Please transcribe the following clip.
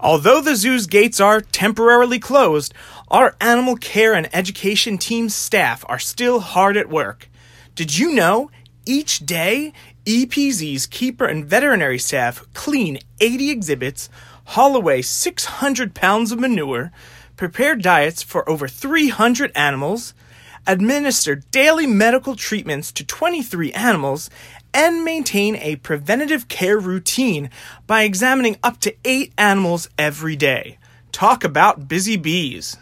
Although the zoo's gates are temporarily closed, our animal care and education team staff are still hard at work. Did you know each day EPZ's keeper and veterinary staff clean 80 exhibits, haul away 600 pounds of manure, prepare diets for over 300 animals, administer daily medical treatments to 23 animals, and maintain a preventative care routine by examining up to eight animals every day. Talk about busy bees.